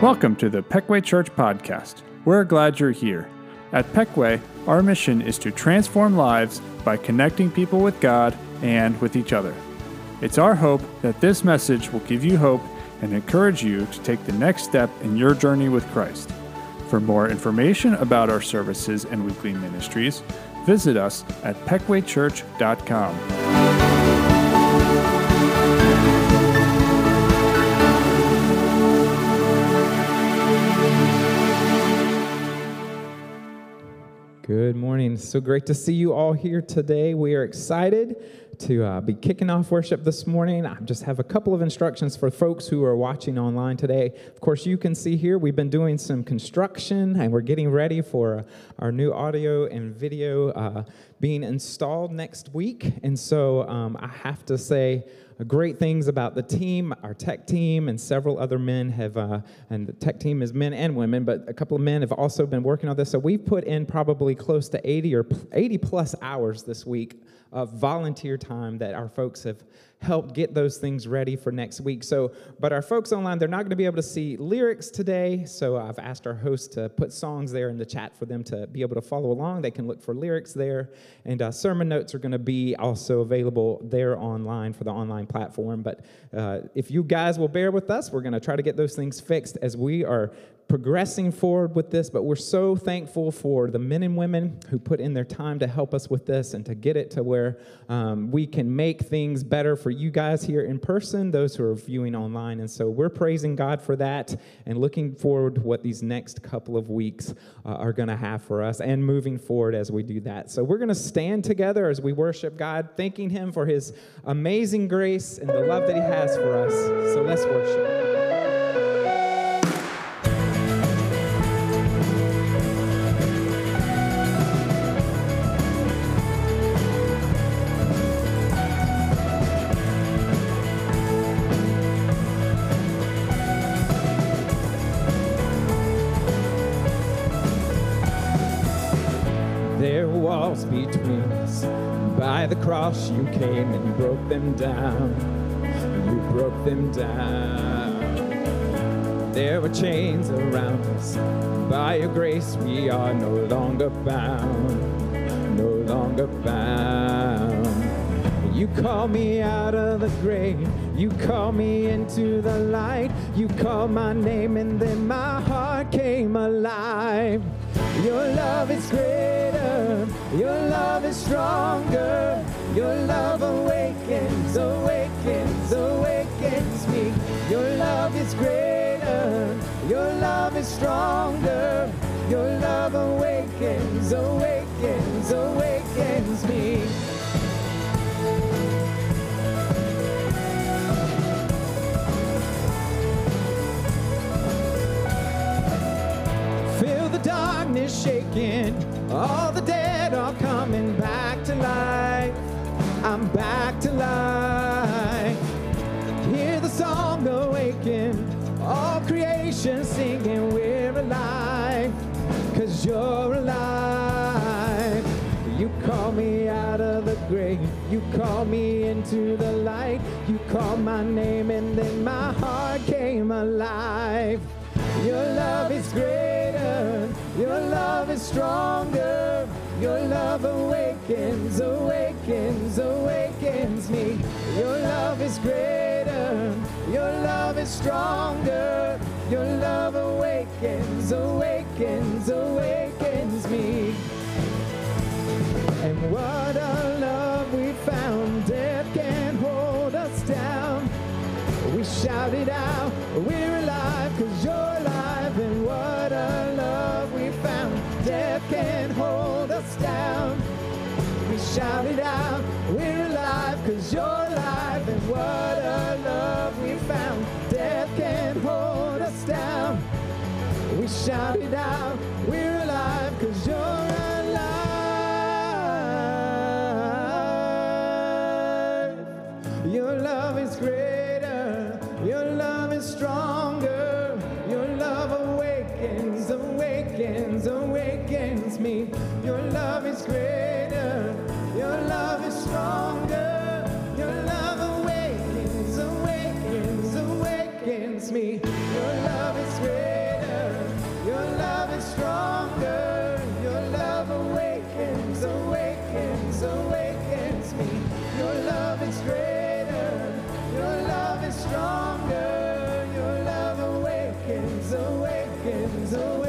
Welcome to the Peckway Church Podcast. We're glad you're here. At Peckway, our mission is to transform lives by connecting people with God and with each other. It's our hope that this message will give you hope and encourage you to take the next step in your journey with Christ. For more information about our services and weekly ministries, visit us at peckwaychurch.com. Good morning. So great to see you all here today. We are excited to uh, be kicking off worship this morning. I just have a couple of instructions for folks who are watching online today. Of course, you can see here we've been doing some construction and we're getting ready for uh, our new audio and video uh, being installed next week. And so um, I have to say, great things about the team, our tech team, and several other men have, uh, and the tech team is men and women, but a couple of men have also been working on this. So we've put in probably close to 80 or 80 plus hours this week of volunteer time that our folks have helped get those things ready for next week. So, but our folks online, they're not going to be able to see lyrics today. So I've asked our host to put songs there in the chat for them to be able to follow along. They can look for lyrics there. And uh, sermon notes are going to be also available there online for the online platform. But uh, if you guys will bear with us, we're going to try to get those things fixed as we are progressing forward with this, but we're so thankful for the men and women who put in their time to help us with this and to get it to where um, we can make things better for you guys here in person, those who are viewing online. And so we're praising God for that and looking forward to what these next couple of weeks uh, are going to have for us and moving forward as we do that. So we're going to stand together as we worship God, thanking Him for His amazing grace and the love that He has for us. So let's worship. Cross you came and you broke them down. You broke them down. There were chains around us. By your grace, we are no longer bound. No longer bound. You call me out of the grave. You call me into the light. You call my name, and then my heart came alive. Your love is greater. Your love is stronger. Your love awakens, awakens, awakens me. Your love is greater. Your love is stronger. Your love awakens, awakens, awakens me. Feel the darkness shaking. All the dead are coming back to life. Back to life. Hear the song awaken, all creation singing, we're alive, cause you're alive. You call me out of the grave, you call me into the light, you called my name and then my heart came alive. Your love is greater, your love is stronger. Your love awakens, awakens, awakens me. Your love is greater. Your love is stronger. Your love awakens, awakens, awakens me. And what a love we found. Death can't hold us down. We shout it out. We're alive because you're alive. And what a love we found. Death can't down. We shout it out, we're alive because you're alive. And what a love we found. Death can't hold us down. We shout it out, we're always.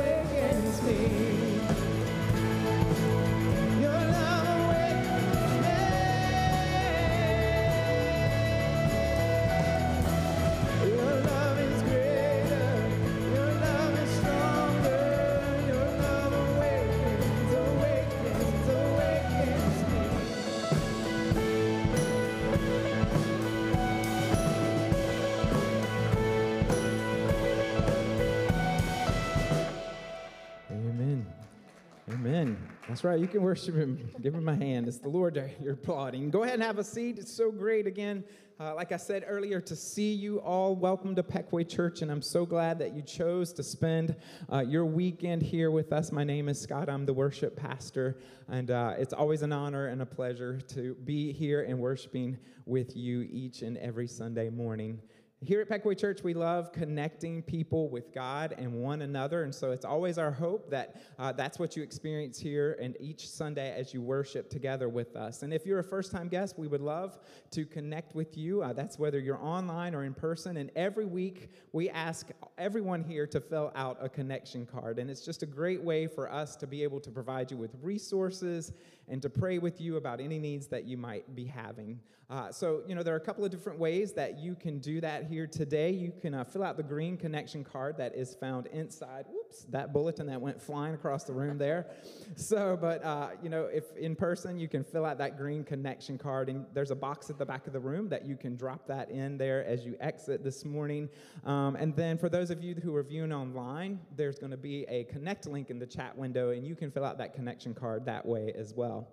That's right. You can worship him. Give him a hand. It's the Lord you're applauding. Go ahead and have a seat. It's so great again, uh, like I said earlier, to see you all. Welcome to Peckway Church, and I'm so glad that you chose to spend uh, your weekend here with us. My name is Scott. I'm the worship pastor, and uh, it's always an honor and a pleasure to be here and worshiping with you each and every Sunday morning. Here at Peckway Church, we love connecting people with God and one another. And so it's always our hope that uh, that's what you experience here and each Sunday as you worship together with us. And if you're a first time guest, we would love to connect with you. Uh, that's whether you're online or in person. And every week, we ask everyone here to fill out a connection card. And it's just a great way for us to be able to provide you with resources and to pray with you about any needs that you might be having. Uh, so, you know, there are a couple of different ways that you can do that here today, you can uh, fill out the green connection card that is found inside. Whoops, that bulletin that went flying across the room there. So, but uh, you know, if in person, you can fill out that green connection card, and there's a box at the back of the room that you can drop that in there as you exit this morning. Um, and then for those of you who are viewing online, there's going to be a connect link in the chat window, and you can fill out that connection card that way as well.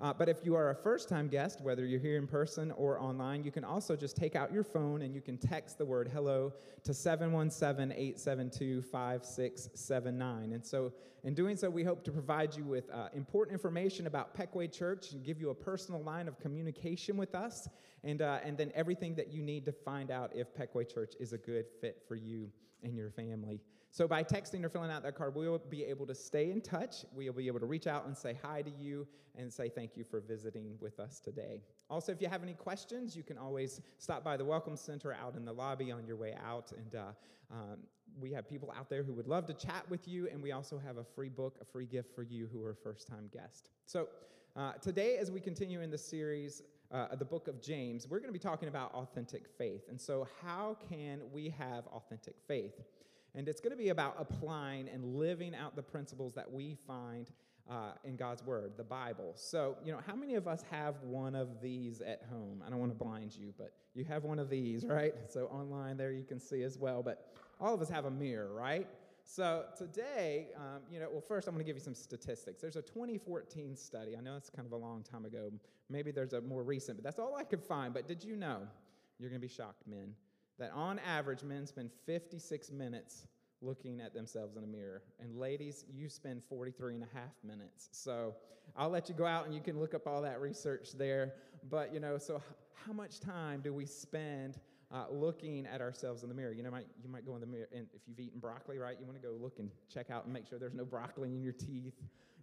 Uh, but if you are a first time guest, whether you're here in person or online, you can also just take out your phone and you can text the word hello to 717 872 5679. And so, in doing so, we hope to provide you with uh, important information about Peckway Church and give you a personal line of communication with us, and, uh, and then everything that you need to find out if Peckway Church is a good fit for you and your family. So, by texting or filling out that card, we will be able to stay in touch. We will be able to reach out and say hi to you and say thank you for visiting with us today. Also, if you have any questions, you can always stop by the Welcome Center out in the lobby on your way out. And uh, um, we have people out there who would love to chat with you. And we also have a free book, a free gift for you who are a first time guest. So, uh, today, as we continue in the series, uh, the book of James, we're going to be talking about authentic faith. And so, how can we have authentic faith? And it's going to be about applying and living out the principles that we find uh, in God's Word, the Bible. So, you know, how many of us have one of these at home? I don't want to blind you, but you have one of these, right? So, online there you can see as well. But all of us have a mirror, right? So, today, um, you know, well, first I'm going to give you some statistics. There's a 2014 study. I know it's kind of a long time ago. Maybe there's a more recent, but that's all I could find. But did you know? You're going to be shocked, men that on average, men spend 56 minutes looking at themselves in a mirror. And ladies, you spend 43 and a half minutes. So I'll let you go out and you can look up all that research there. But, you know, so how much time do we spend uh, looking at ourselves in the mirror? You know, might, you might go in the mirror, and if you've eaten broccoli, right, you want to go look and check out and make sure there's no broccoli in your teeth,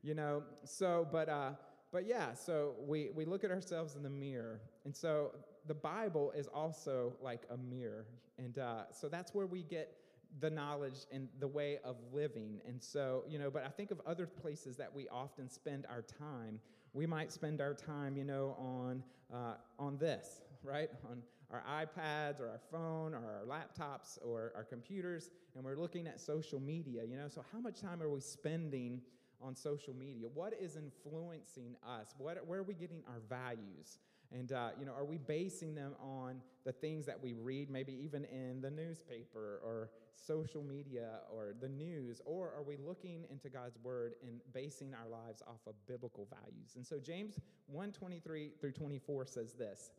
you know. So, but, uh, but yeah, so we, we look at ourselves in the mirror. And so the Bible is also like a mirror. And uh, so that's where we get the knowledge and the way of living. And so, you know, but I think of other places that we often spend our time. We might spend our time, you know, on, uh, on this, right? On our iPads or our phone or our laptops or our computers, and we're looking at social media, you know. So, how much time are we spending? On social media? What is influencing us? What, where are we getting our values? And, uh, you know, are we basing them on the things that we read, maybe even in the newspaper or social media or the news? Or are we looking into God's word and basing our lives off of biblical values? And so James 1 23 through 24 says this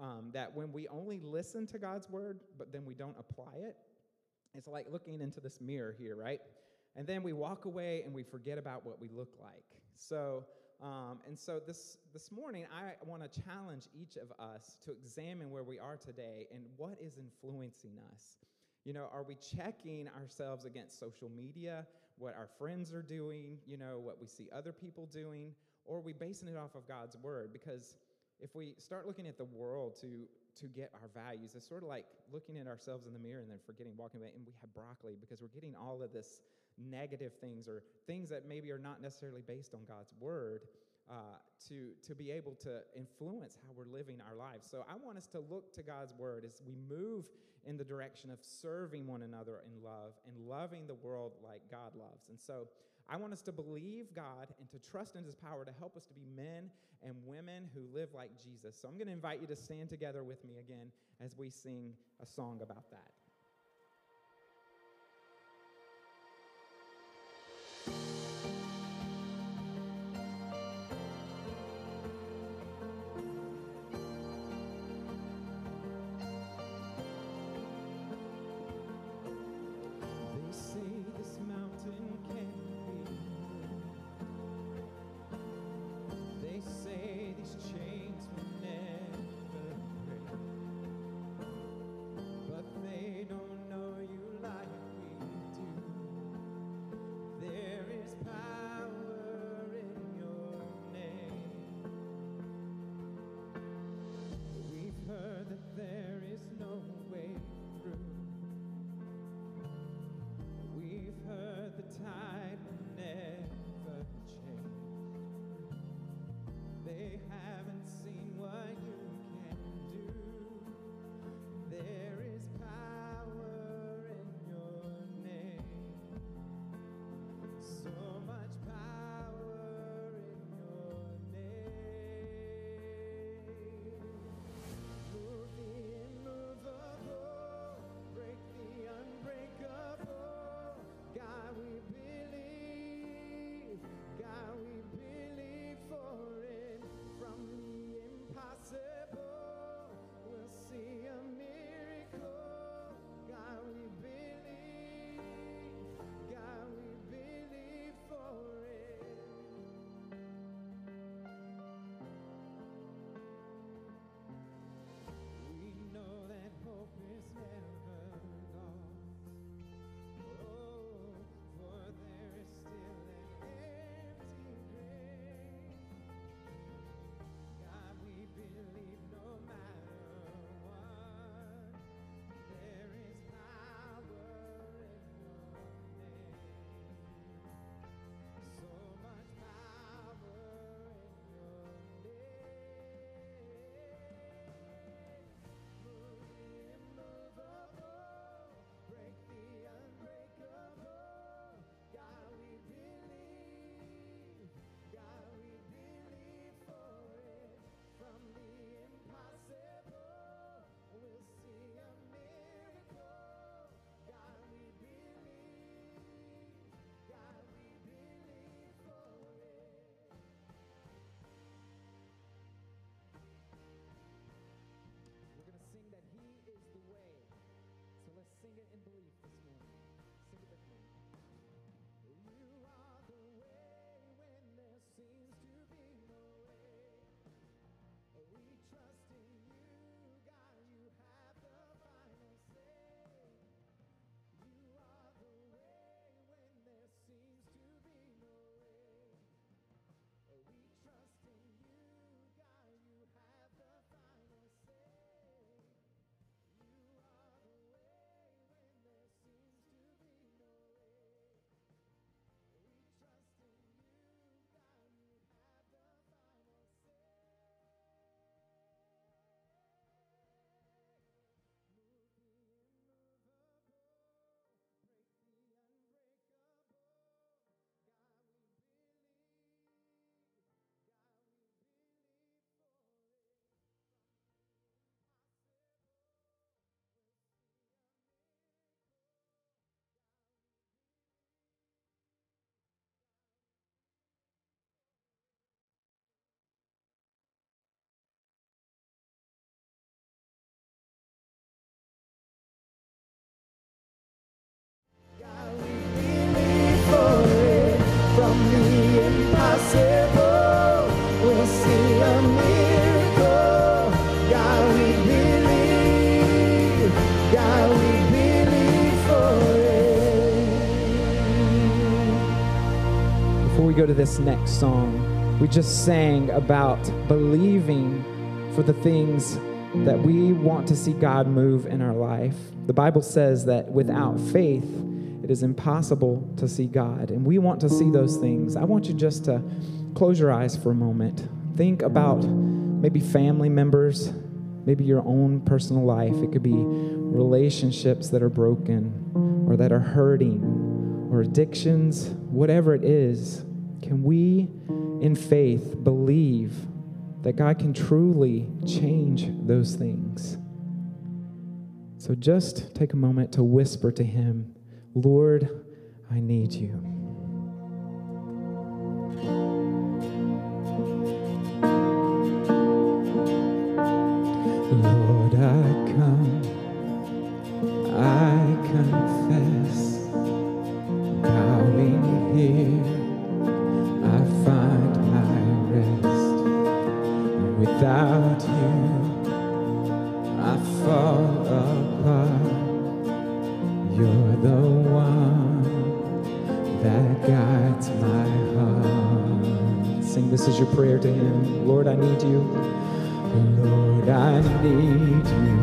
um, that when we only listen to God's word, but then we don't apply it, it's like looking into this mirror here, right? And then we walk away and we forget about what we look like. So, um, and so this this morning, I want to challenge each of us to examine where we are today and what is influencing us. You know, are we checking ourselves against social media, what our friends are doing, you know, what we see other people doing, or are we basing it off of God's word? Because if we start looking at the world to to get our values, it's sort of like looking at ourselves in the mirror and then forgetting walking away, and we have broccoli because we're getting all of this negative things or things that maybe are not necessarily based on God's word uh, to, to be able to influence how we're living our lives. So I want us to look to God's word as we move in the direction of serving one another in love and loving the world like God loves. And so I want us to believe God and to trust in his power to help us to be men and women who live like Jesus. So I'm going to invite you to stand together with me again as we sing a song about that. Next song, we just sang about believing for the things that we want to see God move in our life. The Bible says that without faith, it is impossible to see God. And we want to see those things. I want you just to close your eyes for a moment. Think about maybe family members, maybe your own personal life. It could be relationships that are broken or that are hurting or addictions, whatever it is. Can we, in faith, believe that God can truly change those things? So just take a moment to whisper to Him, Lord, I need you. Lord, I come, I confess, Lord, I need you. Lord, I need you.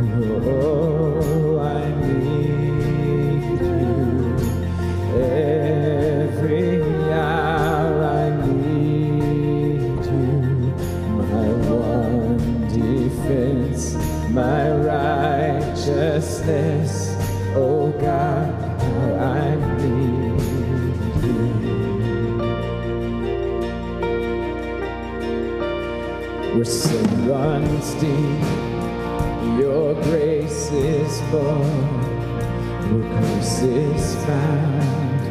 Deep. Your grace is born, where grace is found,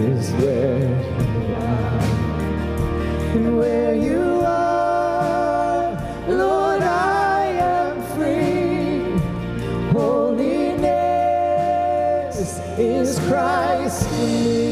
is where you are. And where you are, Lord, I am free. Holiness is Christ in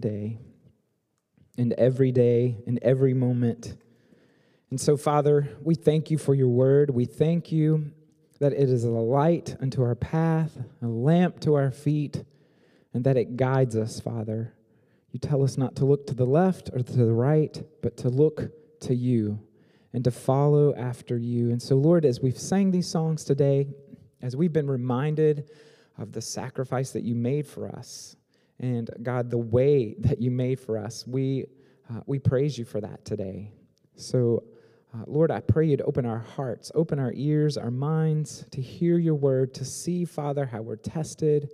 Today and every day and every moment. And so, Father, we thank you for your word. We thank you that it is a light unto our path, a lamp to our feet, and that it guides us, Father. You tell us not to look to the left or to the right, but to look to you and to follow after you. And so, Lord, as we've sang these songs today, as we've been reminded of the sacrifice that you made for us, and God, the way that you made for us, we, uh, we praise you for that today. So, uh, Lord, I pray you'd open our hearts, open our ears, our minds to hear your word, to see, Father, how we're tested,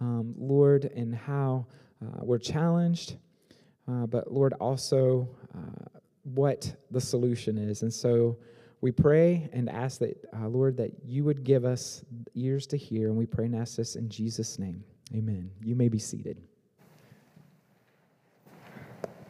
um, Lord, and how uh, we're challenged, uh, but Lord, also uh, what the solution is. And so We pray and ask that, uh, Lord, that you would give us ears to hear, and we pray and ask this in Jesus' name. Amen. You may be seated.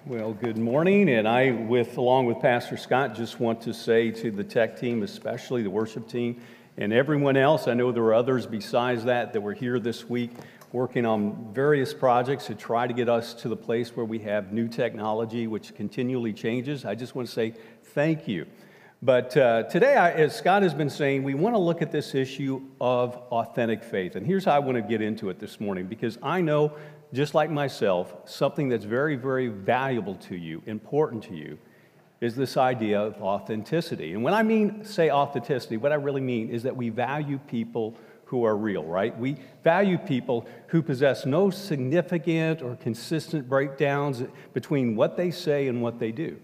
Well, good morning, and I, with along with Pastor Scott, just want to say to the tech team, especially the worship team, and everyone else. I know there are others besides that that were here this week working on various projects to try to get us to the place where we have new technology, which continually changes. I just want to say thank you. But uh, today, I, as Scott has been saying, we want to look at this issue of authentic faith. And here's how I want to get into it this morning because I know just like myself, something that's very, very valuable to you, important to you, is this idea of authenticity. And when I mean say authenticity, what I really mean is that we value people who are real, right? We value people who possess no significant or consistent breakdowns between what they say and what they do.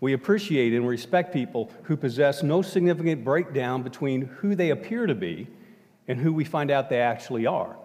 We appreciate and respect people who possess no significant breakdown between who they appear to be and who we find out they actually are.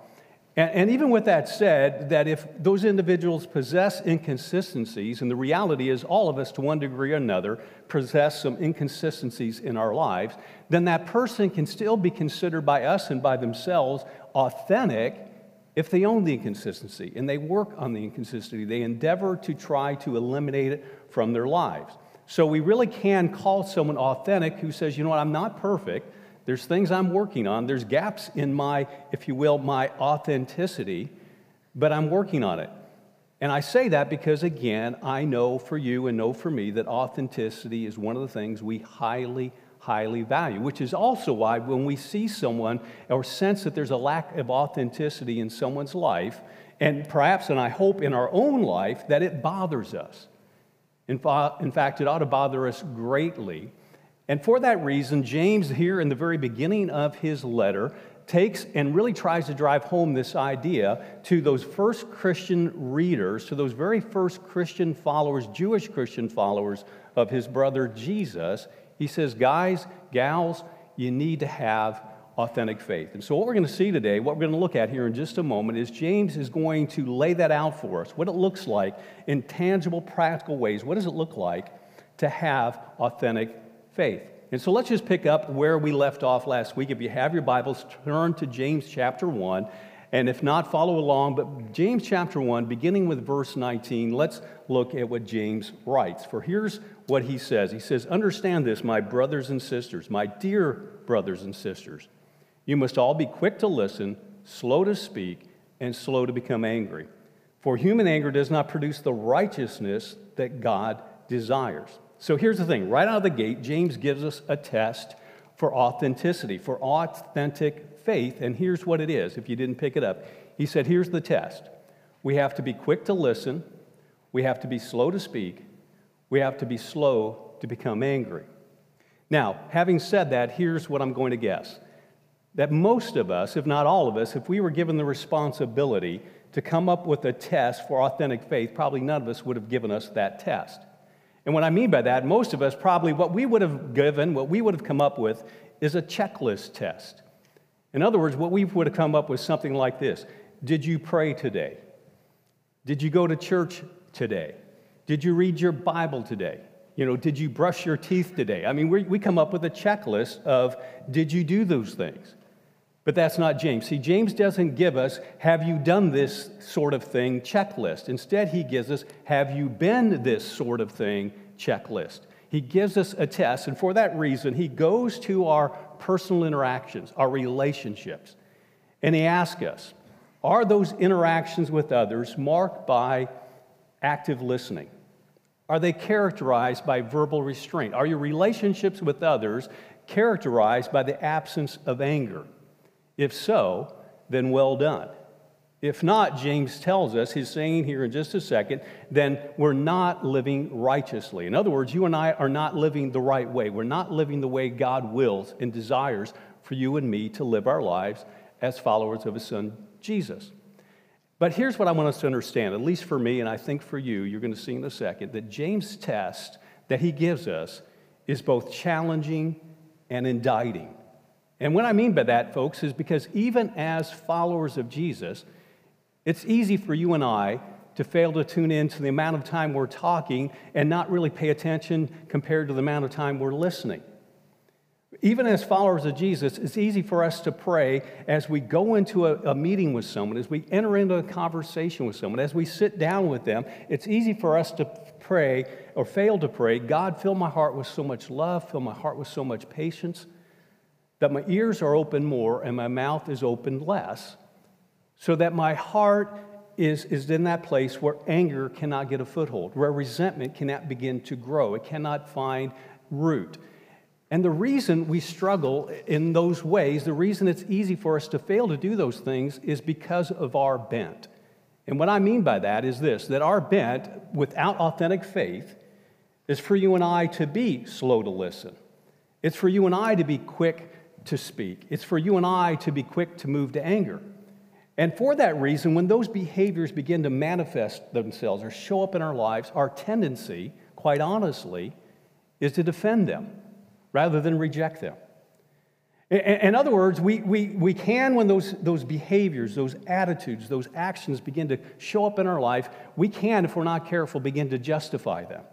And, and, even with that said, that if those individuals possess inconsistencies, and the reality is all of us to one degree or another possess some inconsistencies in our lives, then that person can still be considered by us and by themselves authentic if they own the inconsistency and they work on the inconsistency. They endeavor to try to eliminate it from their lives. So we really can call someone authentic who says, you know what, I'm not perfect. There's things I'm working on. There's gaps in my, if you will, my authenticity, but I'm working on it. And I say that because, again, I know for you and know for me that authenticity is one of the things we highly, highly value, which is also why when we see someone or sense that there's a lack of authenticity in someone's life, and perhaps, and I hope in our own life, that it bothers us. In, fa- in fact, it ought to bother us greatly and for that reason, James, here in the very beginning of his letter, takes and really tries to drive home this idea to those first Christian readers, to those very first Christian followers, Jewish Christian followers of his brother Jesus. He says, Guys, gals, you need to have authentic faith. And so, what we're going to see today, what we're going to look at here in just a moment, is James is going to lay that out for us what it looks like in tangible, practical ways. What does it look like to have authentic faith. And so let's just pick up where we left off last week. If you have your Bibles, turn to James chapter 1. And if not, follow along. But James chapter 1, beginning with verse 19, let's look at what James writes. For here's what he says He says, Understand this, my brothers and sisters, my dear brothers and sisters. You must all be quick to listen, slow to speak, and slow to become angry. For human anger does not produce the righteousness that God desires. So here's the thing right out of the gate, James gives us a test for authenticity, for authentic faith. And here's what it is if you didn't pick it up. He said, Here's the test we have to be quick to listen, we have to be slow to speak, we have to be slow to become angry. Now, having said that, here's what I'm going to guess that most of us, if not all of us, if we were given the responsibility to come up with a test for authentic faith, probably none of us would have given us that test. And what I mean by that, most of us probably what we would have given, what we would have come up with, is a checklist test. In other words, what we would have come up with something like this Did you pray today? Did you go to church today? Did you read your Bible today? You know, did you brush your teeth today? I mean, we, we come up with a checklist of did you do those things? But that's not James. See, James doesn't give us, have you done this sort of thing checklist. Instead, he gives us, have you been this sort of thing checklist. He gives us a test, and for that reason, he goes to our personal interactions, our relationships, and he asks us, are those interactions with others marked by active listening? Are they characterized by verbal restraint? Are your relationships with others characterized by the absence of anger? If so, then well done. If not, James tells us, he's saying here in just a second, then we're not living righteously. In other words, you and I are not living the right way. We're not living the way God wills and desires for you and me to live our lives as followers of his son, Jesus. But here's what I want us to understand, at least for me, and I think for you, you're going to see in a second, that James' test that he gives us is both challenging and indicting. And what I mean by that, folks, is because even as followers of Jesus, it's easy for you and I to fail to tune in to the amount of time we're talking and not really pay attention compared to the amount of time we're listening. Even as followers of Jesus, it's easy for us to pray as we go into a, a, meeting with someone, as we enter into a conversation with someone, as we sit down with them. It's easy for us to pray or fail to pray, God, fill my heart with so much love, fill my heart with so much patience, that my ears are open more and my mouth is open less, so that my heart is, is in that place where anger cannot get a foothold, where resentment cannot begin to grow, it cannot find root. And the reason we struggle in those ways, the reason it's easy for us to fail to do those things is because of our bent. And what I mean by that is this that our bent, without authentic faith, is for you and I to be slow to listen. It's for you and I to be quick to speak. It's for you and I to be quick to move to anger. And for that reason, when those behaviors begin to manifest themselves or show up in our lives, our tendency, quite honestly, is to defend them rather than reject them. In other words, we, we, we can, when those, those behaviors, those attitudes, those actions begin to show up in our life, we can, if we're not careful, begin to justify them.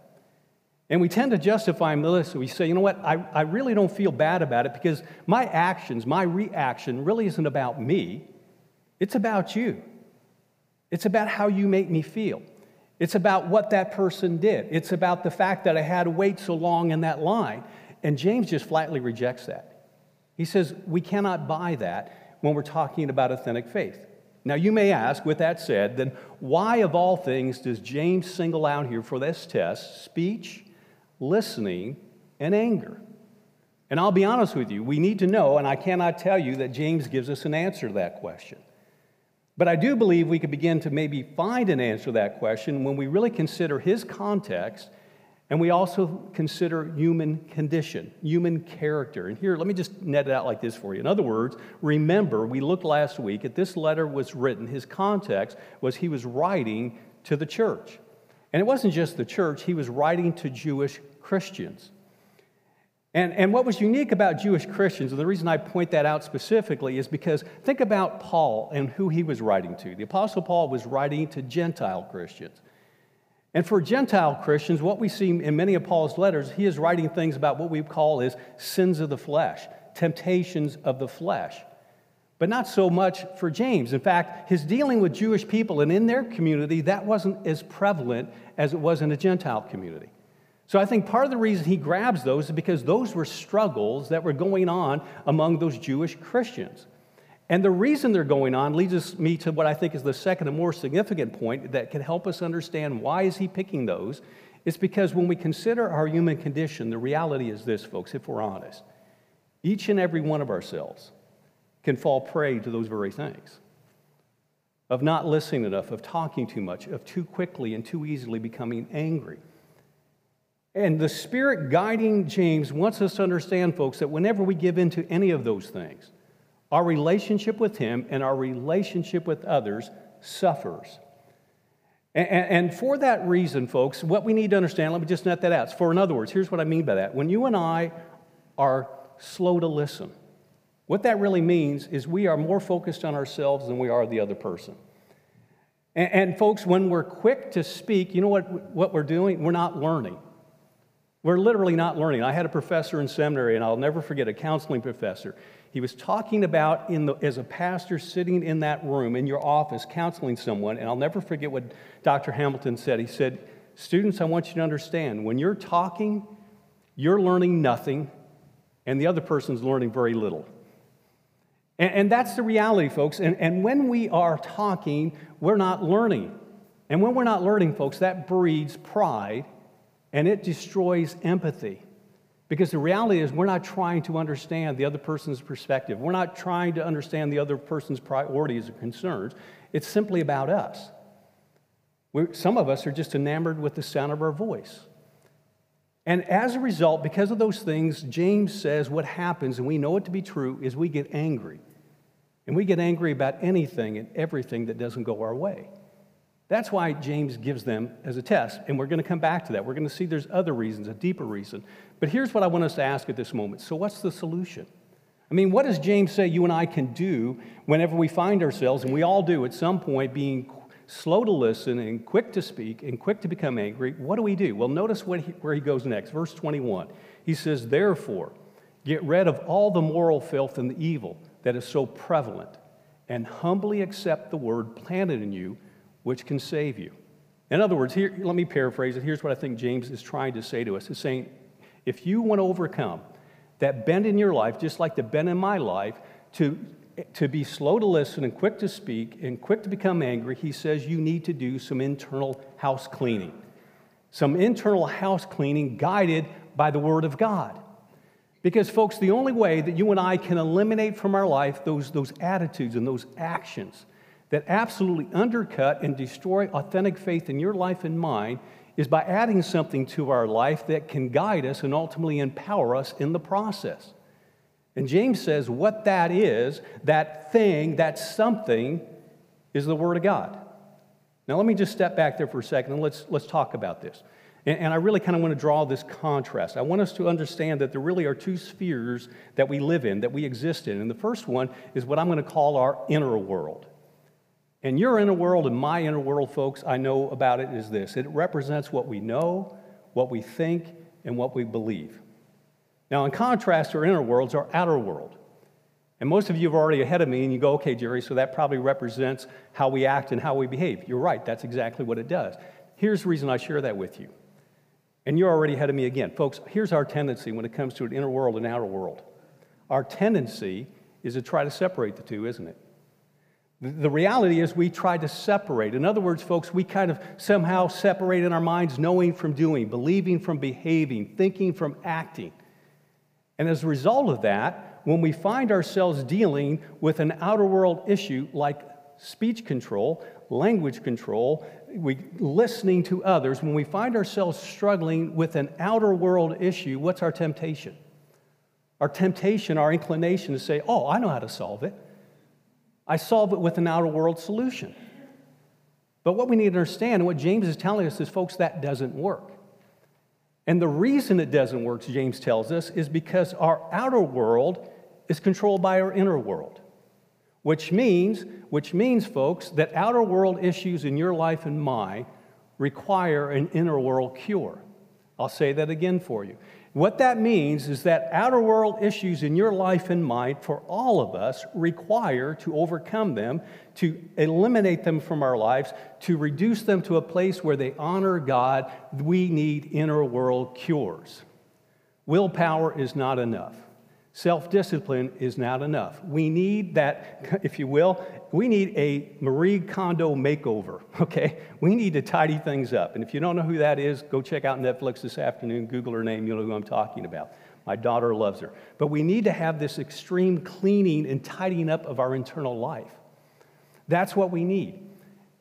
And we tend to justify them this. We say, you know what, I, I really don't feel bad about it because my actions, my reaction really isn't about me, it's about you. It's about how you make me feel. It's about what that person did. It's about the fact that I had to wait so long in that line. And James just flatly rejects that. He says we cannot buy that when we're talking about authentic faith. Now, you may ask, with that said, then why of all things does James single out here for this test speech, listening, and anger? And I'll be honest with you, we need to know, and I cannot tell you that James gives us an answer to that question. But I do believe we could begin to maybe find an answer to that question when we really consider his context and we also consider human condition, human character. And here, let me just net it out like this for you. In other words, remember, we looked last week at this letter was written, his context was he was writing to the church. And it wasn't just the church, he was writing to Jewish Christians. And, and what was unique about Jewish Christians, and the reason I point that out specifically, is because think about Paul and who he was writing to. The Apostle Paul was writing to Gentile Christians. And for Gentile Christians, what we see in many of Paul's letters, he is writing things about what we call as sins of the flesh, temptations of the flesh. But not so much for James. In fact, his dealing with Jewish people and in their community, that wasn't as prevalent as it was in a Gentile community. So I think part of the reason he grabs those is because those were struggles that were going on among those Jewish Christians. And the reason they're going on leads me to what I think is the second and more significant point that can help us understand why is he picking those. It's because when we consider our human condition, the reality is this, folks, if we're honest. Each and every one of ourselves can fall prey to those very things of not listening enough, of talking too much, of too quickly and too easily becoming angry. And the Spirit guiding James wants us to understand, folks, that whenever we give in to any of those things, our relationship with Him and our relationship with others suffers. And, for that reason, folks, what we need to understand, let me just net that out. For, in other words, here's what I mean by that. When you and I are slow to listen, what that really means is we are more focused on ourselves than we are the other person. And, and folks, when we're quick to speak, you know what, what we're doing? We're not learning. We're literally not learning. I had a professor in seminary, and I'll never forget a counseling professor. He was talking about, in the, as a pastor sitting in that room in your office counseling someone, and I'll never forget what Dr. Hamilton said. He said, Students, I want you to understand when you're talking, you're learning nothing, and the other person's learning very little. And, and that's the reality, folks. And, and when we are talking, we're not learning. And when we're not learning, folks, that breeds pride and it destroys empathy. Because the reality is, we're not trying to understand the other person's perspective. We're not trying to understand the other person's priorities or concerns. It's simply about us. We're, some of us are just enamored with the sound of our voice. And as a result, because of those things, James says what happens, and we know it to be true, is we get angry. And we get angry about anything and everything that doesn't go our way. That's why James gives them as a test. And we're going to come back to that. We're going to see there's other reasons, a deeper reason. But here's what I want us to ask at this moment. So, what's the solution? I mean, what does James say you and I can do whenever we find ourselves, and we all do at some point, being slow to listen and quick to speak and quick to become angry? What do we do? Well, notice he, where he goes next. Verse 21. He says, Therefore, Get rid of all the moral filth and the evil that is so prevalent, and humbly accept the word planted in you, which can save you. In other words, here, let me paraphrase it. Here's what I think James is trying to say to us. He's saying, if you want to overcome that bend in your life, just like the bend in my life, to, to be slow to listen and quick to speak and quick to become angry, he says you need to do some internal house cleaning. Some internal house cleaning guided by the Word of God. Because, folks, the only way that you and I can eliminate from our life those, those attitudes and those actions that absolutely undercut and destroy authentic faith in your life and mine is by adding something to our life that can guide us and ultimately empower us in the process. And James says what that is, that thing, that something, is the Word of God. Now, let me just step back there for a second and let's, let's talk about this. And, and I really kind of want to draw this contrast. I want us to understand that there really are two spheres that we live in, that we exist in. And the first one is what I'm going to call our inner world. And your inner world and my inner world, folks, I know about it is this it represents what we know, what we think, and what we believe. Now, in contrast our inner worlds, our outer world. And most of you are already ahead of me, and you go, okay, Jerry, so that probably represents how we act and how we behave. You're right, that's exactly what it does. Here's the reason I share that with you. And you're already ahead of me again. Folks, here's our tendency when it comes to an inner world and outer world. Our tendency is to try to separate the two, isn't it? The reality is, we try to separate. In other words, folks, we kind of somehow separate in our minds knowing from doing, believing from behaving, thinking from acting. And as a result of that, when we find ourselves dealing with an outer world issue like speech control, language control, we, listening to others, when we find ourselves struggling with an outer world issue, what's our temptation? Our temptation, our inclination to say, Oh, I know how to solve it. I solve it with an outer world solution. But what we need to understand, and what James is telling us, is folks, that doesn't work. And the reason it doesn't work, James tells us, is because our outer world is controlled by our inner world. Which means, which means, folks, that outer world issues in your life and mine require an inner world cure. I'll say that again for you. What that means is that outer world issues in your life and mind for all of us require to overcome them, to eliminate them from our lives, to reduce them to a place where they honor God. We need inner world cures. Willpower is not enough. Self discipline is not enough. We need that, if you will, we need a Marie Kondo makeover, okay? We need to tidy things up. And if you don't know who that is, go check out Netflix this afternoon, Google her name, you'll know who I'm talking about. My daughter loves her. But we need to have this extreme cleaning and tidying up of our internal life. That's what we need.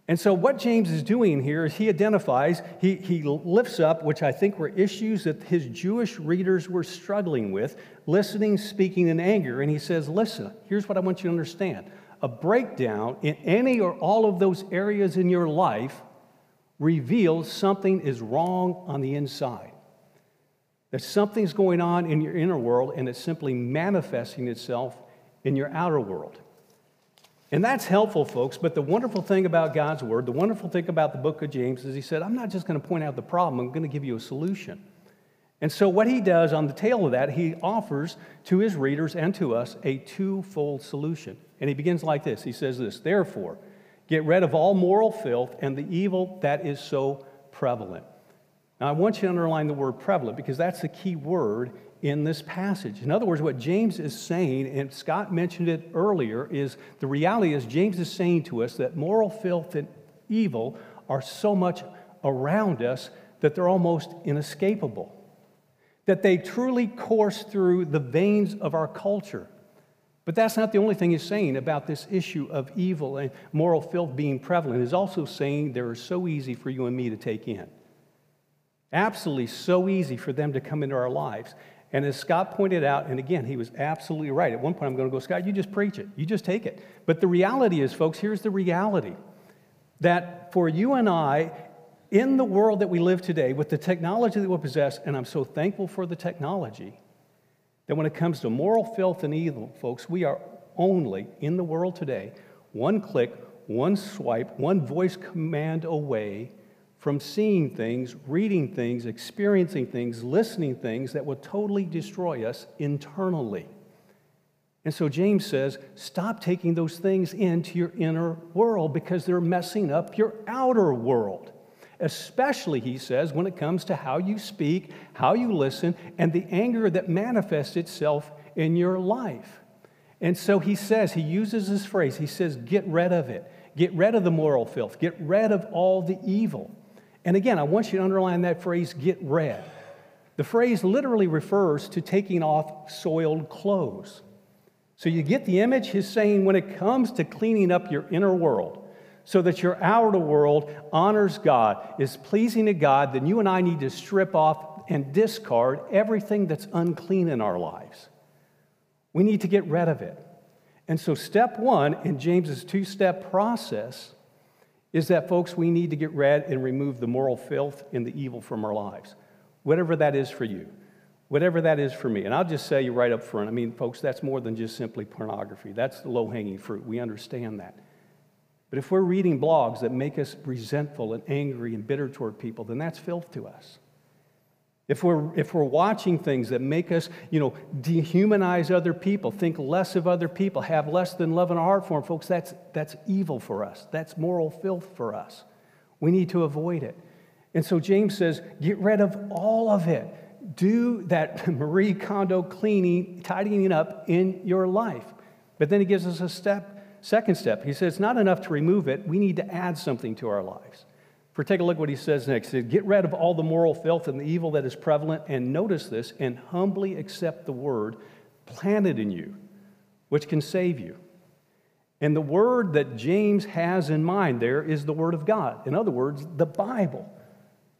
And so, what James is doing here is he identifies, he, he lifts up, which I think were issues that his Jewish readers were struggling with listening, speaking, and anger. And he says, Listen, here's what I want you to understand a breakdown in any or all of those areas in your life reveals something is wrong on the inside. That something's going on in your inner world and it's simply manifesting itself in your outer world. And that's helpful, folks. But the wonderful thing about God's Word, the wonderful thing about the book of James is he said, I'm not just going to point out the problem, I'm going to give you a solution. And so, what he does on the tail of that, he offers to his readers and to us a twofold solution. And he begins like this He says this Therefore, get rid of all moral filth and the evil that is so prevalent. Now, I want you to underline the word prevalent because that's the key word in this passage. In other words, what James is saying, and Scott mentioned it earlier, is the reality is James is saying to us that moral filth and evil are so much around us that they're almost inescapable that they truly course through the veins of our culture. But that's not the only thing he's saying about this issue of evil and moral filth being prevalent. He's also saying they're so easy for you and me to take in. Absolutely so easy for them to come into our lives. And as Scott pointed out, and again, he was absolutely right. At one point, I'm going to go, Scott, you just preach it. You just take it. But the reality is, folks, here's the reality that for you and I, in the world that we live today, with the technology that we possess, and I'm so thankful for the technology, that when it comes to moral filth and evil, folks, we are only in the world today one click, one swipe, one voice command away from seeing things, reading things, experiencing things, listening things that will totally destroy us internally. And so James says, stop taking those things into your inner world because they're messing up your outer world. Especially, he says, when it comes to how you speak, how you listen, and the anger that manifests itself in your life. And so he says, he uses this phrase, he says, get rid of it. Get rid of the moral filth. Get rid of all the evil. And again, I want you to underline that phrase, get rid. The phrase literally refers to taking off soiled clothes. So you get the image? He's saying when it comes to cleaning up your inner world so that your outer world honors God, is pleasing to God, then you and I need to strip off and discard everything that's unclean in our lives. We need to get rid of it. And so, step one in James's two step process is that, folks, we need to get rid and remove the moral filth and the evil from our lives, whatever that is for you, whatever that is for me. And I'll just say you right up front I mean, folks, that's more than just simply pornography. That's the low hanging fruit. We understand that. But if we're reading blogs that make us resentful and angry and bitter toward people, then that's filth to us. If we're, if we're watching things that make us, you know, dehumanize other people, think less of other people, have less than love in our heart for them, folks, that's, that's evil for us. That's moral filth for us. We need to avoid it. And so James says, get rid of all of it. Do that Marie Kondo cleaning, tidying up in your life. But then he gives us a step, second step. He says, it's not enough to remove it, we need to add something to our lives. For take a look what he says next. He says, Get rid of all the moral filth and the evil that is prevalent, and notice this, and humbly accept the word planted in you, which can save you. And the word that James has in mind there is the word of God. In other words, the Bible.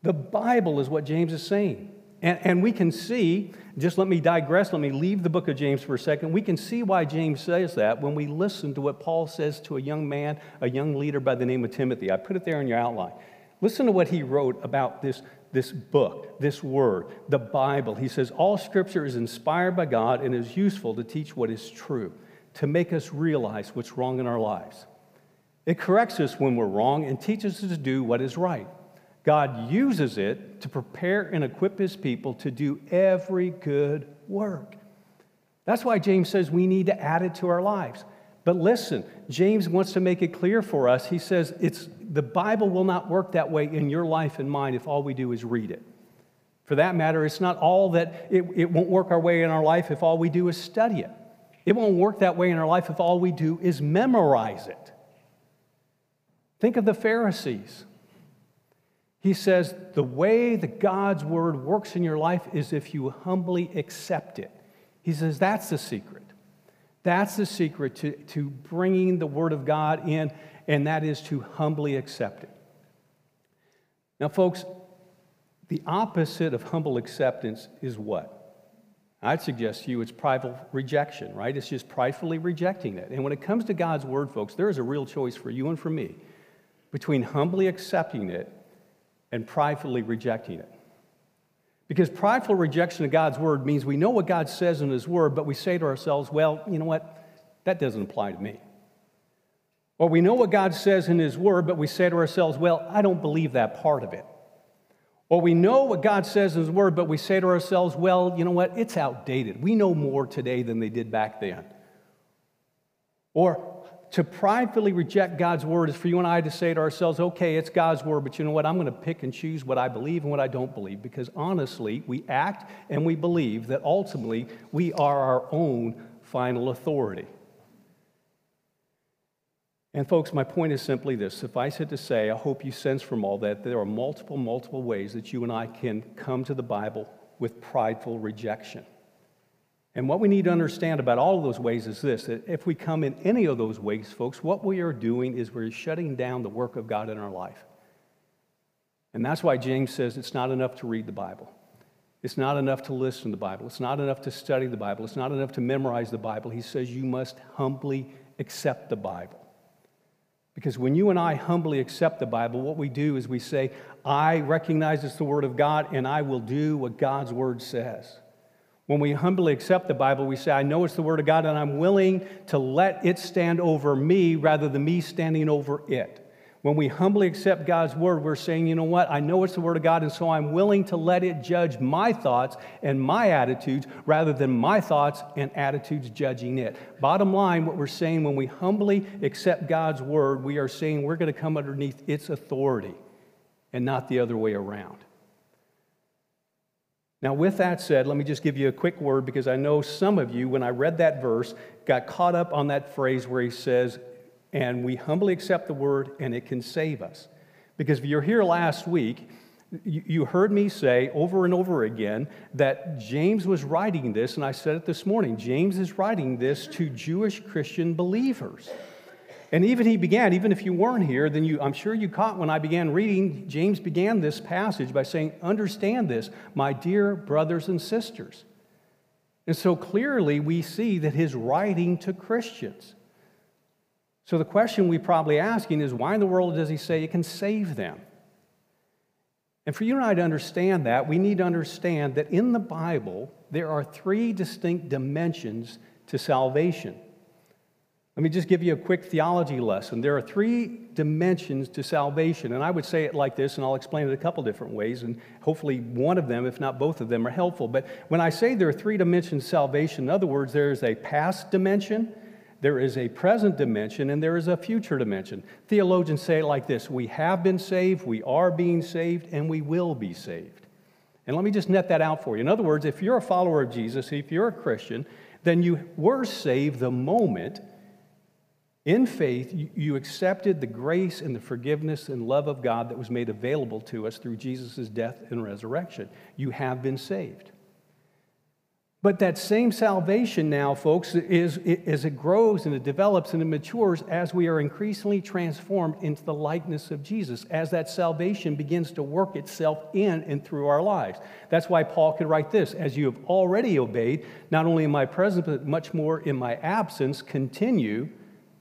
The Bible is what James is saying. And, and, we can see, just let me digress, let me leave the book of James for a second. We can see why James says that when we listen to what Paul says to a young man, a young leader by the name of Timothy. I put it there in your outline. Listen to what he wrote about this, this book, this word, the Bible. He says, All scripture is inspired by God and is useful to teach what is true, to make us realize what's wrong in our lives. It corrects us when we're wrong and teaches us to do what is right. God uses it to prepare and equip his people to do every good work. That's why James says we need to add it to our lives. But listen, James wants to make it clear for us. He says it's, the Bible will not work that way in your life and mine if all we do is read it. For that matter, it's not all that it, it won't work our way in our life if all we do is study it. It won't work that way in our life if all we do is memorize it. Think of the Pharisees. He says the way that God's word works in your life is if you humbly accept it. He says that's the secret. That's the secret to, to bringing the Word of God in, and that is to humbly accept it. Now, folks, the opposite of humble acceptance is what? I'd suggest to you it's prideful rejection, right? It's just pridefully rejecting it. And when it comes to God's Word, folks, there is a real choice for you and for me between humbly accepting it and pridefully rejecting it. Because prideful rejection of God's word means we know what God says in his word, but we say to ourselves, well, you know what? That doesn't apply to me. Or we know what God says in his word, but we say to ourselves, well, I don't believe that part of it. Or we know what God says in his word, but we say to ourselves, well, you know what? It's outdated. We know more today than they did back then. Or to pridefully reject God's word is for you and I to say to ourselves, okay, it's God's word, but you know what? I'm going to pick and choose what I believe and what I don't believe because honestly, we act and we believe that ultimately we are our own final authority. And, folks, my point is simply this suffice it to say, I hope you sense from all that there are multiple, multiple ways that you and I can come to the Bible with prideful rejection. And what we need to understand about all of those ways is this that if we come in any of those ways, folks, what we are doing is we're shutting down the work of God in our life. And that's why James says it's not enough to read the Bible. It's not enough to listen to the Bible. It's not enough to study the Bible. It's not enough to memorize the Bible. He says you must humbly accept the Bible. Because when you and I humbly accept the Bible, what we do is we say, I recognize it's the Word of God and I will do what God's Word says. When we humbly accept the Bible, we say, I know it's the Word of God, and I'm willing to let it stand over me rather than me standing over it. When we humbly accept God's word, we're saying, you know what? I know it's the word of God, and so I'm willing to let it judge my thoughts and my attitudes rather than my thoughts and attitudes judging it. Bottom line, what we're saying when we humbly accept God's word, we are saying we're going to come underneath its authority and not the other way around. Now, with that said, let me just give you a quick word because I know some of you, when I read that verse, got caught up on that phrase where he says, and we humbly accept the word and it can save us. Because if you're here last week, you heard me say over and over again that James was writing this, and I said it this morning. James is writing this to Jewish Christian believers. And even he began, even if you weren't here, then you, I'm sure you caught when I began reading, James began this passage by saying, Understand this, my dear brothers and sisters. And so clearly we see that his writing to Christians. So the question we're probably asking is, why in the world does he say it can save them? And for you and I to understand that, we need to understand that in the Bible, there are three distinct dimensions to salvation. Let me just give you a quick theology lesson. There are three dimensions to salvation, and I would say it like this, and I'll explain it a couple different ways, and hopefully one of them, if not both of them, are helpful. But when I say there are three dimensions to salvation, in other words, there is a past dimension, there is a present dimension, and there is a future dimension. Theologians say it like this We have been saved, we are being saved, and we will be saved. And let me just net that out for you. In other words, if you're a follower of Jesus, if you're a Christian, then you were saved the moment in faith, you accepted the grace and the forgiveness and love of God that was made available to us through Jesus' death and resurrection. You have been saved. But that same salvation now, folks, is as it grows and it develops and it matures as we are increasingly transformed into the likeness of Jesus, as that salvation begins to work itself in and through our lives. That's why Paul could write this As you have already obeyed, not only in my presence, but much more in my absence, continue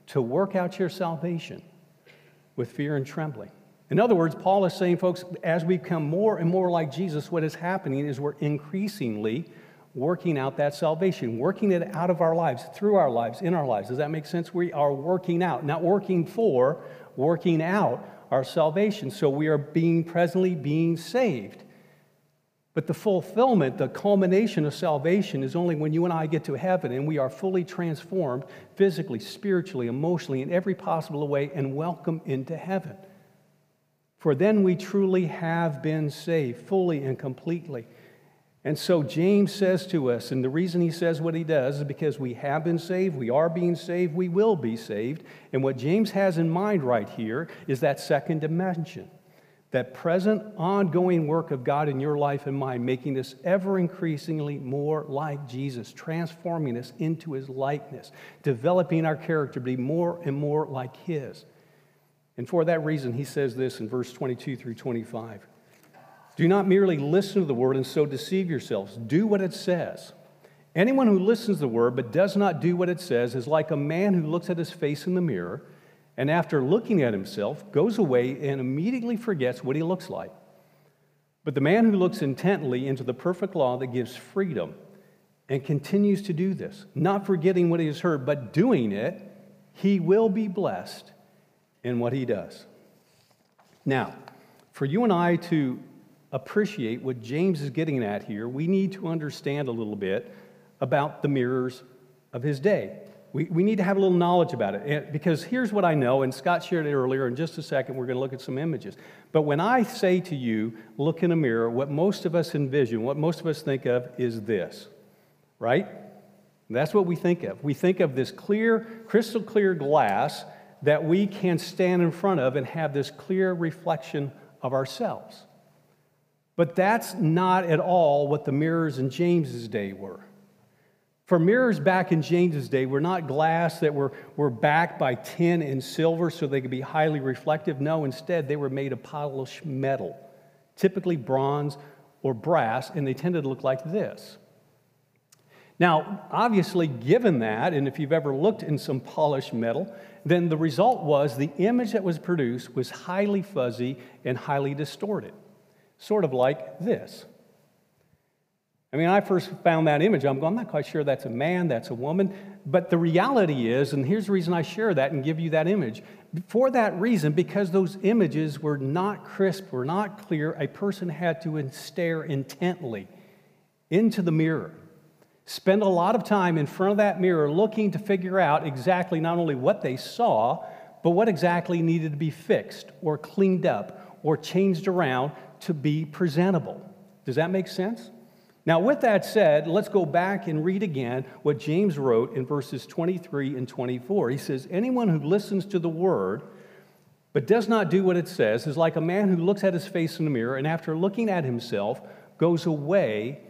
to work out your salvation with fear and trembling. In other words, Paul is saying, folks, as we become more and more like Jesus, what is happening is we're increasingly working out that salvation, working it out of our lives, through our lives, in our lives. Does that make sense? We are working out, not working for, working out our salvation. So we are being presently being saved. But the fulfillment, the culmination of salvation is only when you and I get to heaven and we are fully transformed physically, spiritually, emotionally, in every possible way and welcome into heaven. For then we truly have been saved fully and completely. And so James says to us, and the reason he says what he does is because we have been saved, we are being saved, we will be saved. And what James has in mind right here is that second dimension that present, ongoing work of God in your life and mine, making us ever increasingly more like Jesus, transforming us into his likeness, developing our character to be more and more like his. And for that reason, he says this in verse 22 through 25 Do not merely listen to the word and so deceive yourselves, do what it says. Anyone who listens to the word but does not do what it says is like a man who looks at his face in the mirror and after looking at himself, goes away and immediately forgets what he looks like. But the man who looks intently into the perfect law that gives freedom and continues to do this, not forgetting what he has heard, but doing it, he will be blessed in what he does. Now, for you and I to appreciate what James is getting at here, we need to understand a little bit about the mirrors of his day. We, we need to have a little knowledge about it because here's what I know, and Scott shared it earlier. In just a second, we're going to look at some images. But when I say to you, look in a mirror, what most of us envision, what most of us think of is this, right? That's what we think of. We think of this clear, crystal clear glass that we can stand in front of and have this clear reflection of ourselves. But that's not at all what the mirrors in James's day were. For mirrors back in James's day were not glass that were, were backed by tin and silver so they could be highly reflective. No, instead, they were made of polished metal, typically bronze or brass, and they tended to look like this. Now, obviously, given that, and if you've ever looked in some polished metal, then the result was the image that was produced was highly fuzzy and highly distorted, sort of like this. I mean, I first found that image. I'm going, I'm not quite sure that's a man, that's a woman. But the reality is, and here's the reason I share that and give you that image. For that reason, because those images were not crisp, were not clear, a person had to stare intently into the mirror. Spend a lot of time in front of that mirror looking to figure out exactly not only what they saw, but what exactly needed to be fixed or cleaned up or changed around to be presentable. Does that make sense? Now, with that said, let's go back and read again what James wrote in verses 23 and 24. He says, Anyone who listens to the word but does not do what it says is like a man who looks at his face in the mirror and after looking at himself goes away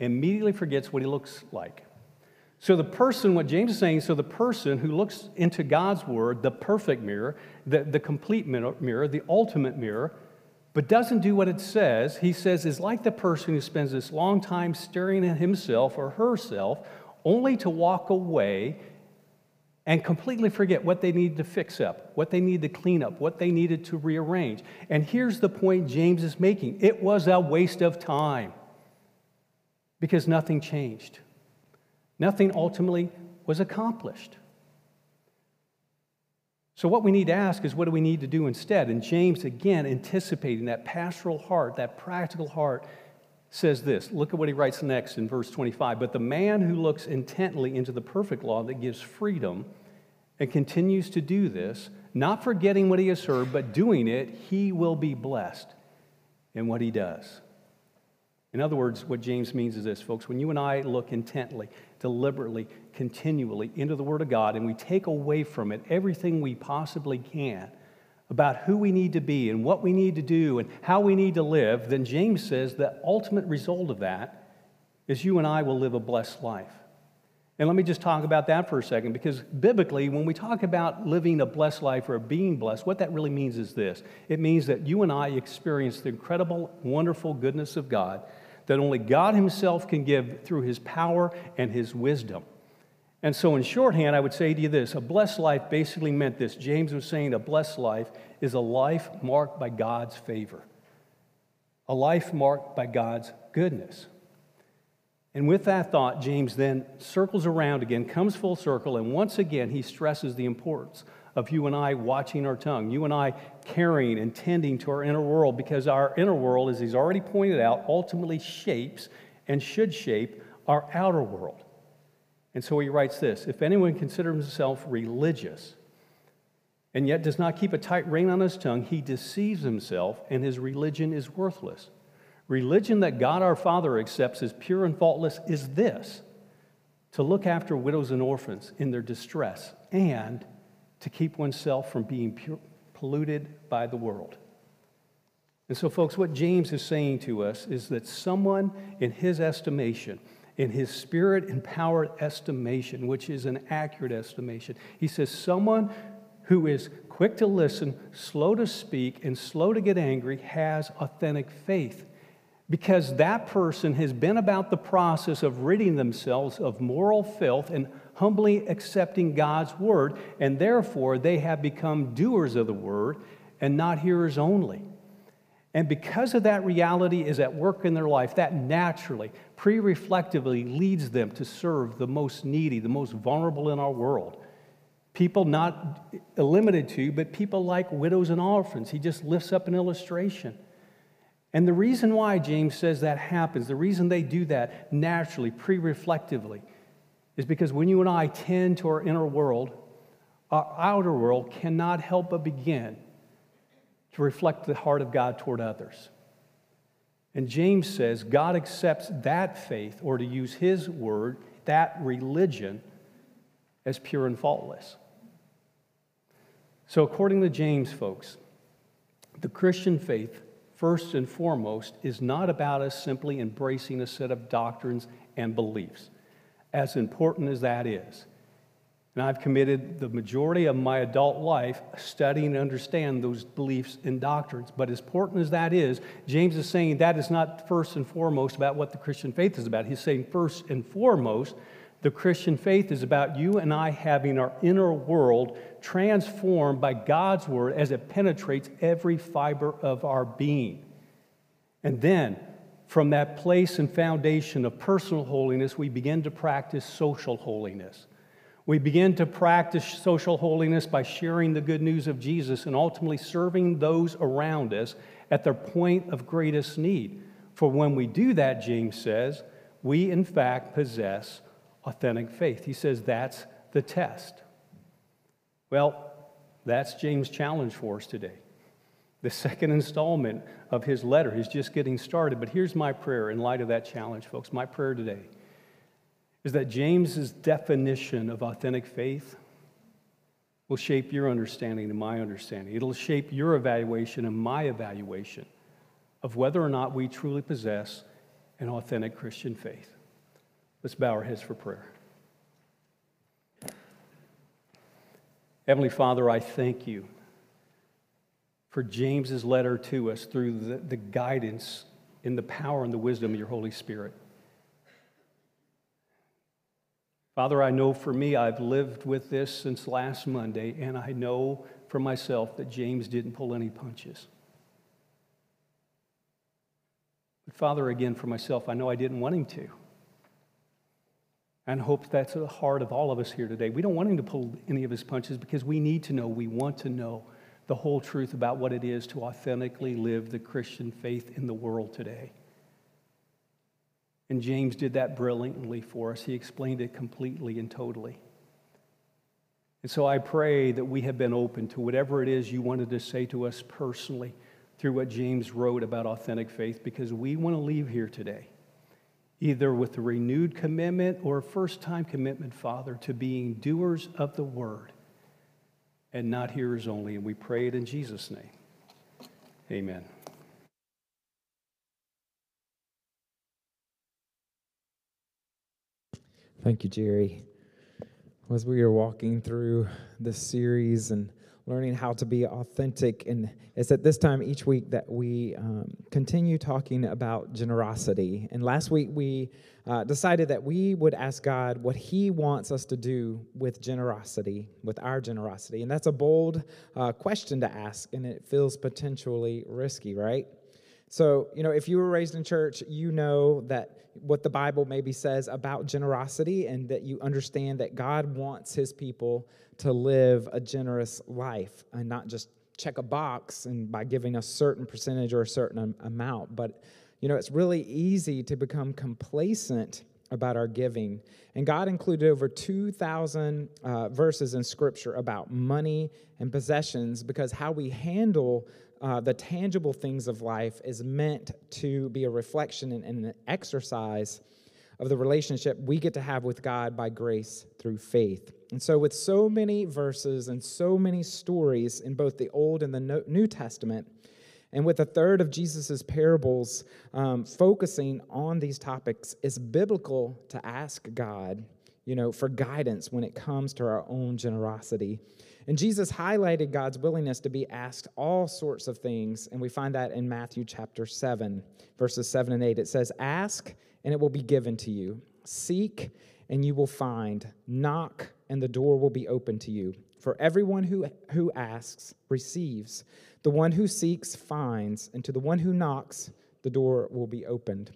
and immediately forgets what he looks like. So, the person, what James is saying, so the person who looks into God's word, the perfect mirror, the, the complete mirror, the ultimate mirror, but doesn't do what it says, he says, is like the person who spends this long time staring at himself or herself only to walk away and completely forget what they needed to fix up, what they needed to clean up, what they needed to rearrange. And here's the point James is making it was a waste of time because nothing changed, nothing ultimately was accomplished. So, what we need to ask is what do we need to do instead? And James, again, anticipating that pastoral heart, that practical heart, says this. Look at what he writes next in verse 25. But the man who looks intently into the perfect law that gives freedom and continues to do this, not forgetting what he has heard, but doing it, he will be blessed in what he does. In other words, what James means is this, folks when you and I look intently, deliberately, continually into the Word of God and we take away from it everything we possibly can about who we need to be and what we need to do and how we need to live, then James says the ultimate result of that is you and I will live a blessed life. And let me just talk about that for a second because biblically, when we talk about living a blessed life or being blessed, what that really means is this it means that you and I experience the incredible, wonderful goodness of God that only God Himself can give through His power and His wisdom. And so, in shorthand, I would say to you this a blessed life basically meant this. James was saying a blessed life is a life marked by God's favor, a life marked by God's goodness. And with that thought, James then circles around again, comes full circle, and once again he stresses the importance of you and I watching our tongue, you and I caring and tending to our inner world, because our inner world, as he's already pointed out, ultimately shapes and should shape our outer world. And so he writes this If anyone considers himself religious and yet does not keep a tight rein on his tongue, he deceives himself, and his religion is worthless. Religion that God our Father accepts as pure and faultless is this to look after widows and orphans in their distress and to keep oneself from being pure, polluted by the world. And so, folks, what James is saying to us is that someone, in his estimation, in his spirit empowered estimation, which is an accurate estimation, he says, someone who is quick to listen, slow to speak, and slow to get angry has authentic faith. Because that person has been about the process of ridding themselves of moral filth and humbly accepting God's word, and therefore they have become doers of the word and not hearers only. And because of that reality is at work in their life, that naturally, pre reflectively leads them to serve the most needy, the most vulnerable in our world. People not limited to, but people like widows and orphans. He just lifts up an illustration. And the reason why James says that happens, the reason they do that naturally, pre reflectively, is because when you and I tend to our inner world, our outer world cannot help but begin to reflect the heart of God toward others. And James says God accepts that faith, or to use his word, that religion, as pure and faultless. So, according to James, folks, the Christian faith, first and foremost, is not about us simply embracing a set of doctrines and beliefs as important as that is. And I've committed the majority of my adult life studying and understand those beliefs and doctrines. But as important as that is, James is saying that is not first and foremost about what the Christian faith is about. He's saying first and foremost, the Christian faith is about you and I having our inner world transformed by God's word as it penetrates every fiber of our being. And then from that place and foundation of personal holiness, we begin to practice social holiness. We begin to practice social holiness by sharing the good news of Jesus and ultimately serving those around us at their point of greatest need. For when we do that, James says, we in fact possess authentic faith. He says that's the test. Well, that's James' challenge for us today. The second installment of his letter. He's just getting started. But here's my prayer in light of that challenge, folks. My prayer today is that James's definition of authentic faith will shape your understanding and my understanding. It'll shape your evaluation and my evaluation of whether or not we truly possess an authentic Christian faith. Let's bow our heads for prayer. Heavenly Father, I thank you for James's letter to us through the, the guidance in the power and the wisdom of your Holy Spirit. Father, I know for me, I've lived with this since last Monday, and I know for myself that James didn't pull any punches. But Father, again, for myself, I know I didn't want him to. And hope that's at the heart of all of us here today. We don't want him to pull any of his punches because we need to know, we want to know the whole truth about what it is to authentically live the Christian faith in the world today. And James did that brilliantly for us. He explained it completely and totally. And so I pray that we have been open to whatever it is you wanted to say to us personally through what James wrote about authentic faith, because we want to leave here today either with a renewed commitment or a first time commitment, Father, to being doers of the word and not hearers only. And we pray it in Jesus' name. Amen. Thank you, Jerry. As we are walking through this series and learning how to be authentic, and it's at this time each week that we um, continue talking about generosity. And last week we uh, decided that we would ask God what He wants us to do with generosity, with our generosity. And that's a bold uh, question to ask, and it feels potentially risky, right? So, you know, if you were raised in church, you know that what the Bible maybe says about generosity and that you understand that God wants his people to live a generous life and not just check a box and by giving a certain percentage or a certain amount. But, you know, it's really easy to become complacent about our giving. And God included over 2,000 uh, verses in Scripture about money and possessions because how we handle uh, the tangible things of life is meant to be a reflection and, and an exercise of the relationship we get to have with God by grace through faith. And so, with so many verses and so many stories in both the Old and the New Testament, and with a third of Jesus' parables um, focusing on these topics, it's biblical to ask God, you know, for guidance when it comes to our own generosity. And Jesus highlighted God's willingness to be asked all sorts of things, and we find that in Matthew chapter 7, verses 7 and 8. It says, Ask, and it will be given to you. Seek, and you will find. Knock, and the door will be open to you. For everyone who, who asks receives, the one who seeks finds, and to the one who knocks, the door will be opened.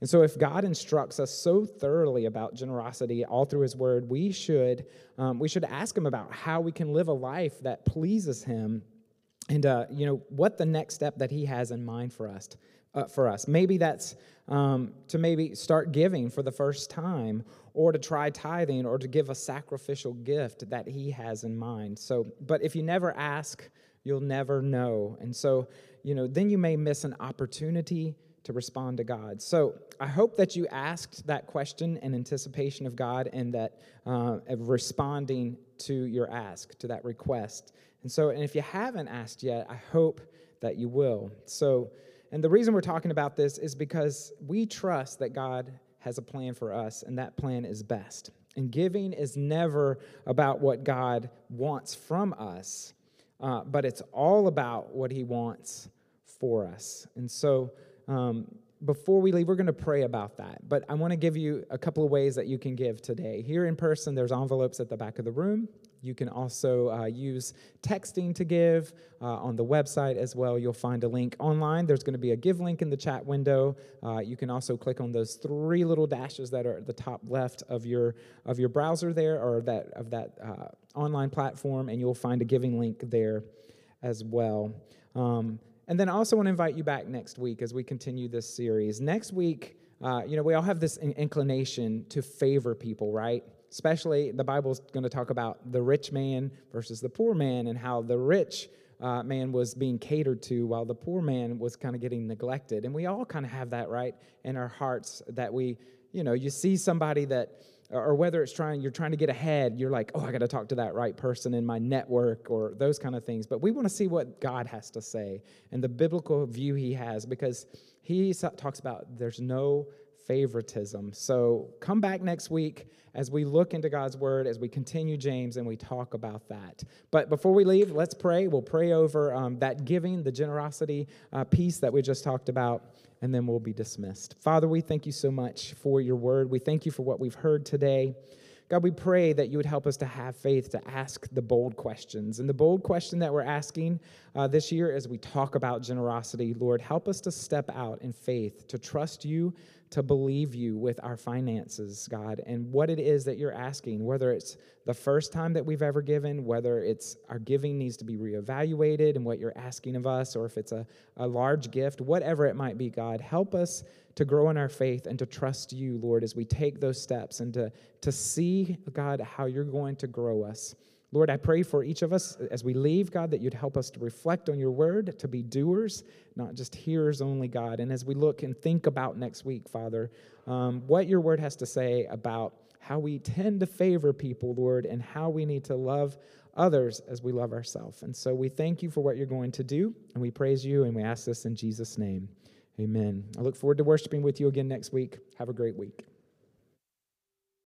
And so, if God instructs us so thoroughly about generosity all through His Word, we should, um, we should ask Him about how we can live a life that pleases Him and, uh, you know, what the next step that He has in mind for us. Uh, for us. Maybe that's um, to maybe start giving for the first time, or to try tithing, or to give a sacrificial gift that He has in mind. So, but if you never ask, you'll never know. And so, you know, then you may miss an opportunity to respond to God. So I hope that you asked that question in anticipation of God and that uh, of responding to your ask, to that request. And so, and if you haven't asked yet, I hope that you will. So, and the reason we're talking about this is because we trust that God has a plan for us, and that plan is best. And giving is never about what God wants from us, uh, but it's all about what He wants for us. And so, um, before we leave, we're going to pray about that. But I want to give you a couple of ways that you can give today. Here in person, there's envelopes at the back of the room. You can also uh, use texting to give uh, on the website as well. You'll find a link online. There's going to be a give link in the chat window. Uh, you can also click on those three little dashes that are at the top left of your of your browser there, or that of that uh, online platform, and you'll find a giving link there as well. Um, and then I also want to invite you back next week as we continue this series. Next week, uh, you know, we all have this inclination to favor people, right? Especially the Bible's going to talk about the rich man versus the poor man and how the rich uh, man was being catered to while the poor man was kind of getting neglected. And we all kind of have that, right, in our hearts that we, you know, you see somebody that, or whether it's trying, you're trying to get ahead, you're like, oh, I got to talk to that right person in my network or those kind of things. But we want to see what God has to say and the biblical view he has because he talks about there's no favoritism. So come back next week as we look into God's word, as we continue James and we talk about that. But before we leave, let's pray. We'll pray over um, that giving, the generosity uh, piece that we just talked about, and then we'll be dismissed. Father, we thank you so much for your word. We thank you for what we've heard today. God, we pray that you would help us to have faith to ask the bold questions. And the bold question that we're asking uh, this year as we talk about generosity, Lord, help us to step out in faith, to trust you, to believe you with our finances, God, and what it is that you're asking, whether it's the first time that we've ever given, whether it's our giving needs to be reevaluated and what you're asking of us, or if it's a, a large gift, whatever it might be, God, help us to grow in our faith and to trust you, Lord, as we take those steps and to, to see, God, how you're going to grow us. Lord, I pray for each of us as we leave, God, that you'd help us to reflect on your word, to be doers, not just hearers only, God. And as we look and think about next week, Father, um, what your word has to say about how we tend to favor people, Lord, and how we need to love others as we love ourselves. And so we thank you for what you're going to do, and we praise you, and we ask this in Jesus' name. Amen. I look forward to worshiping with you again next week. Have a great week.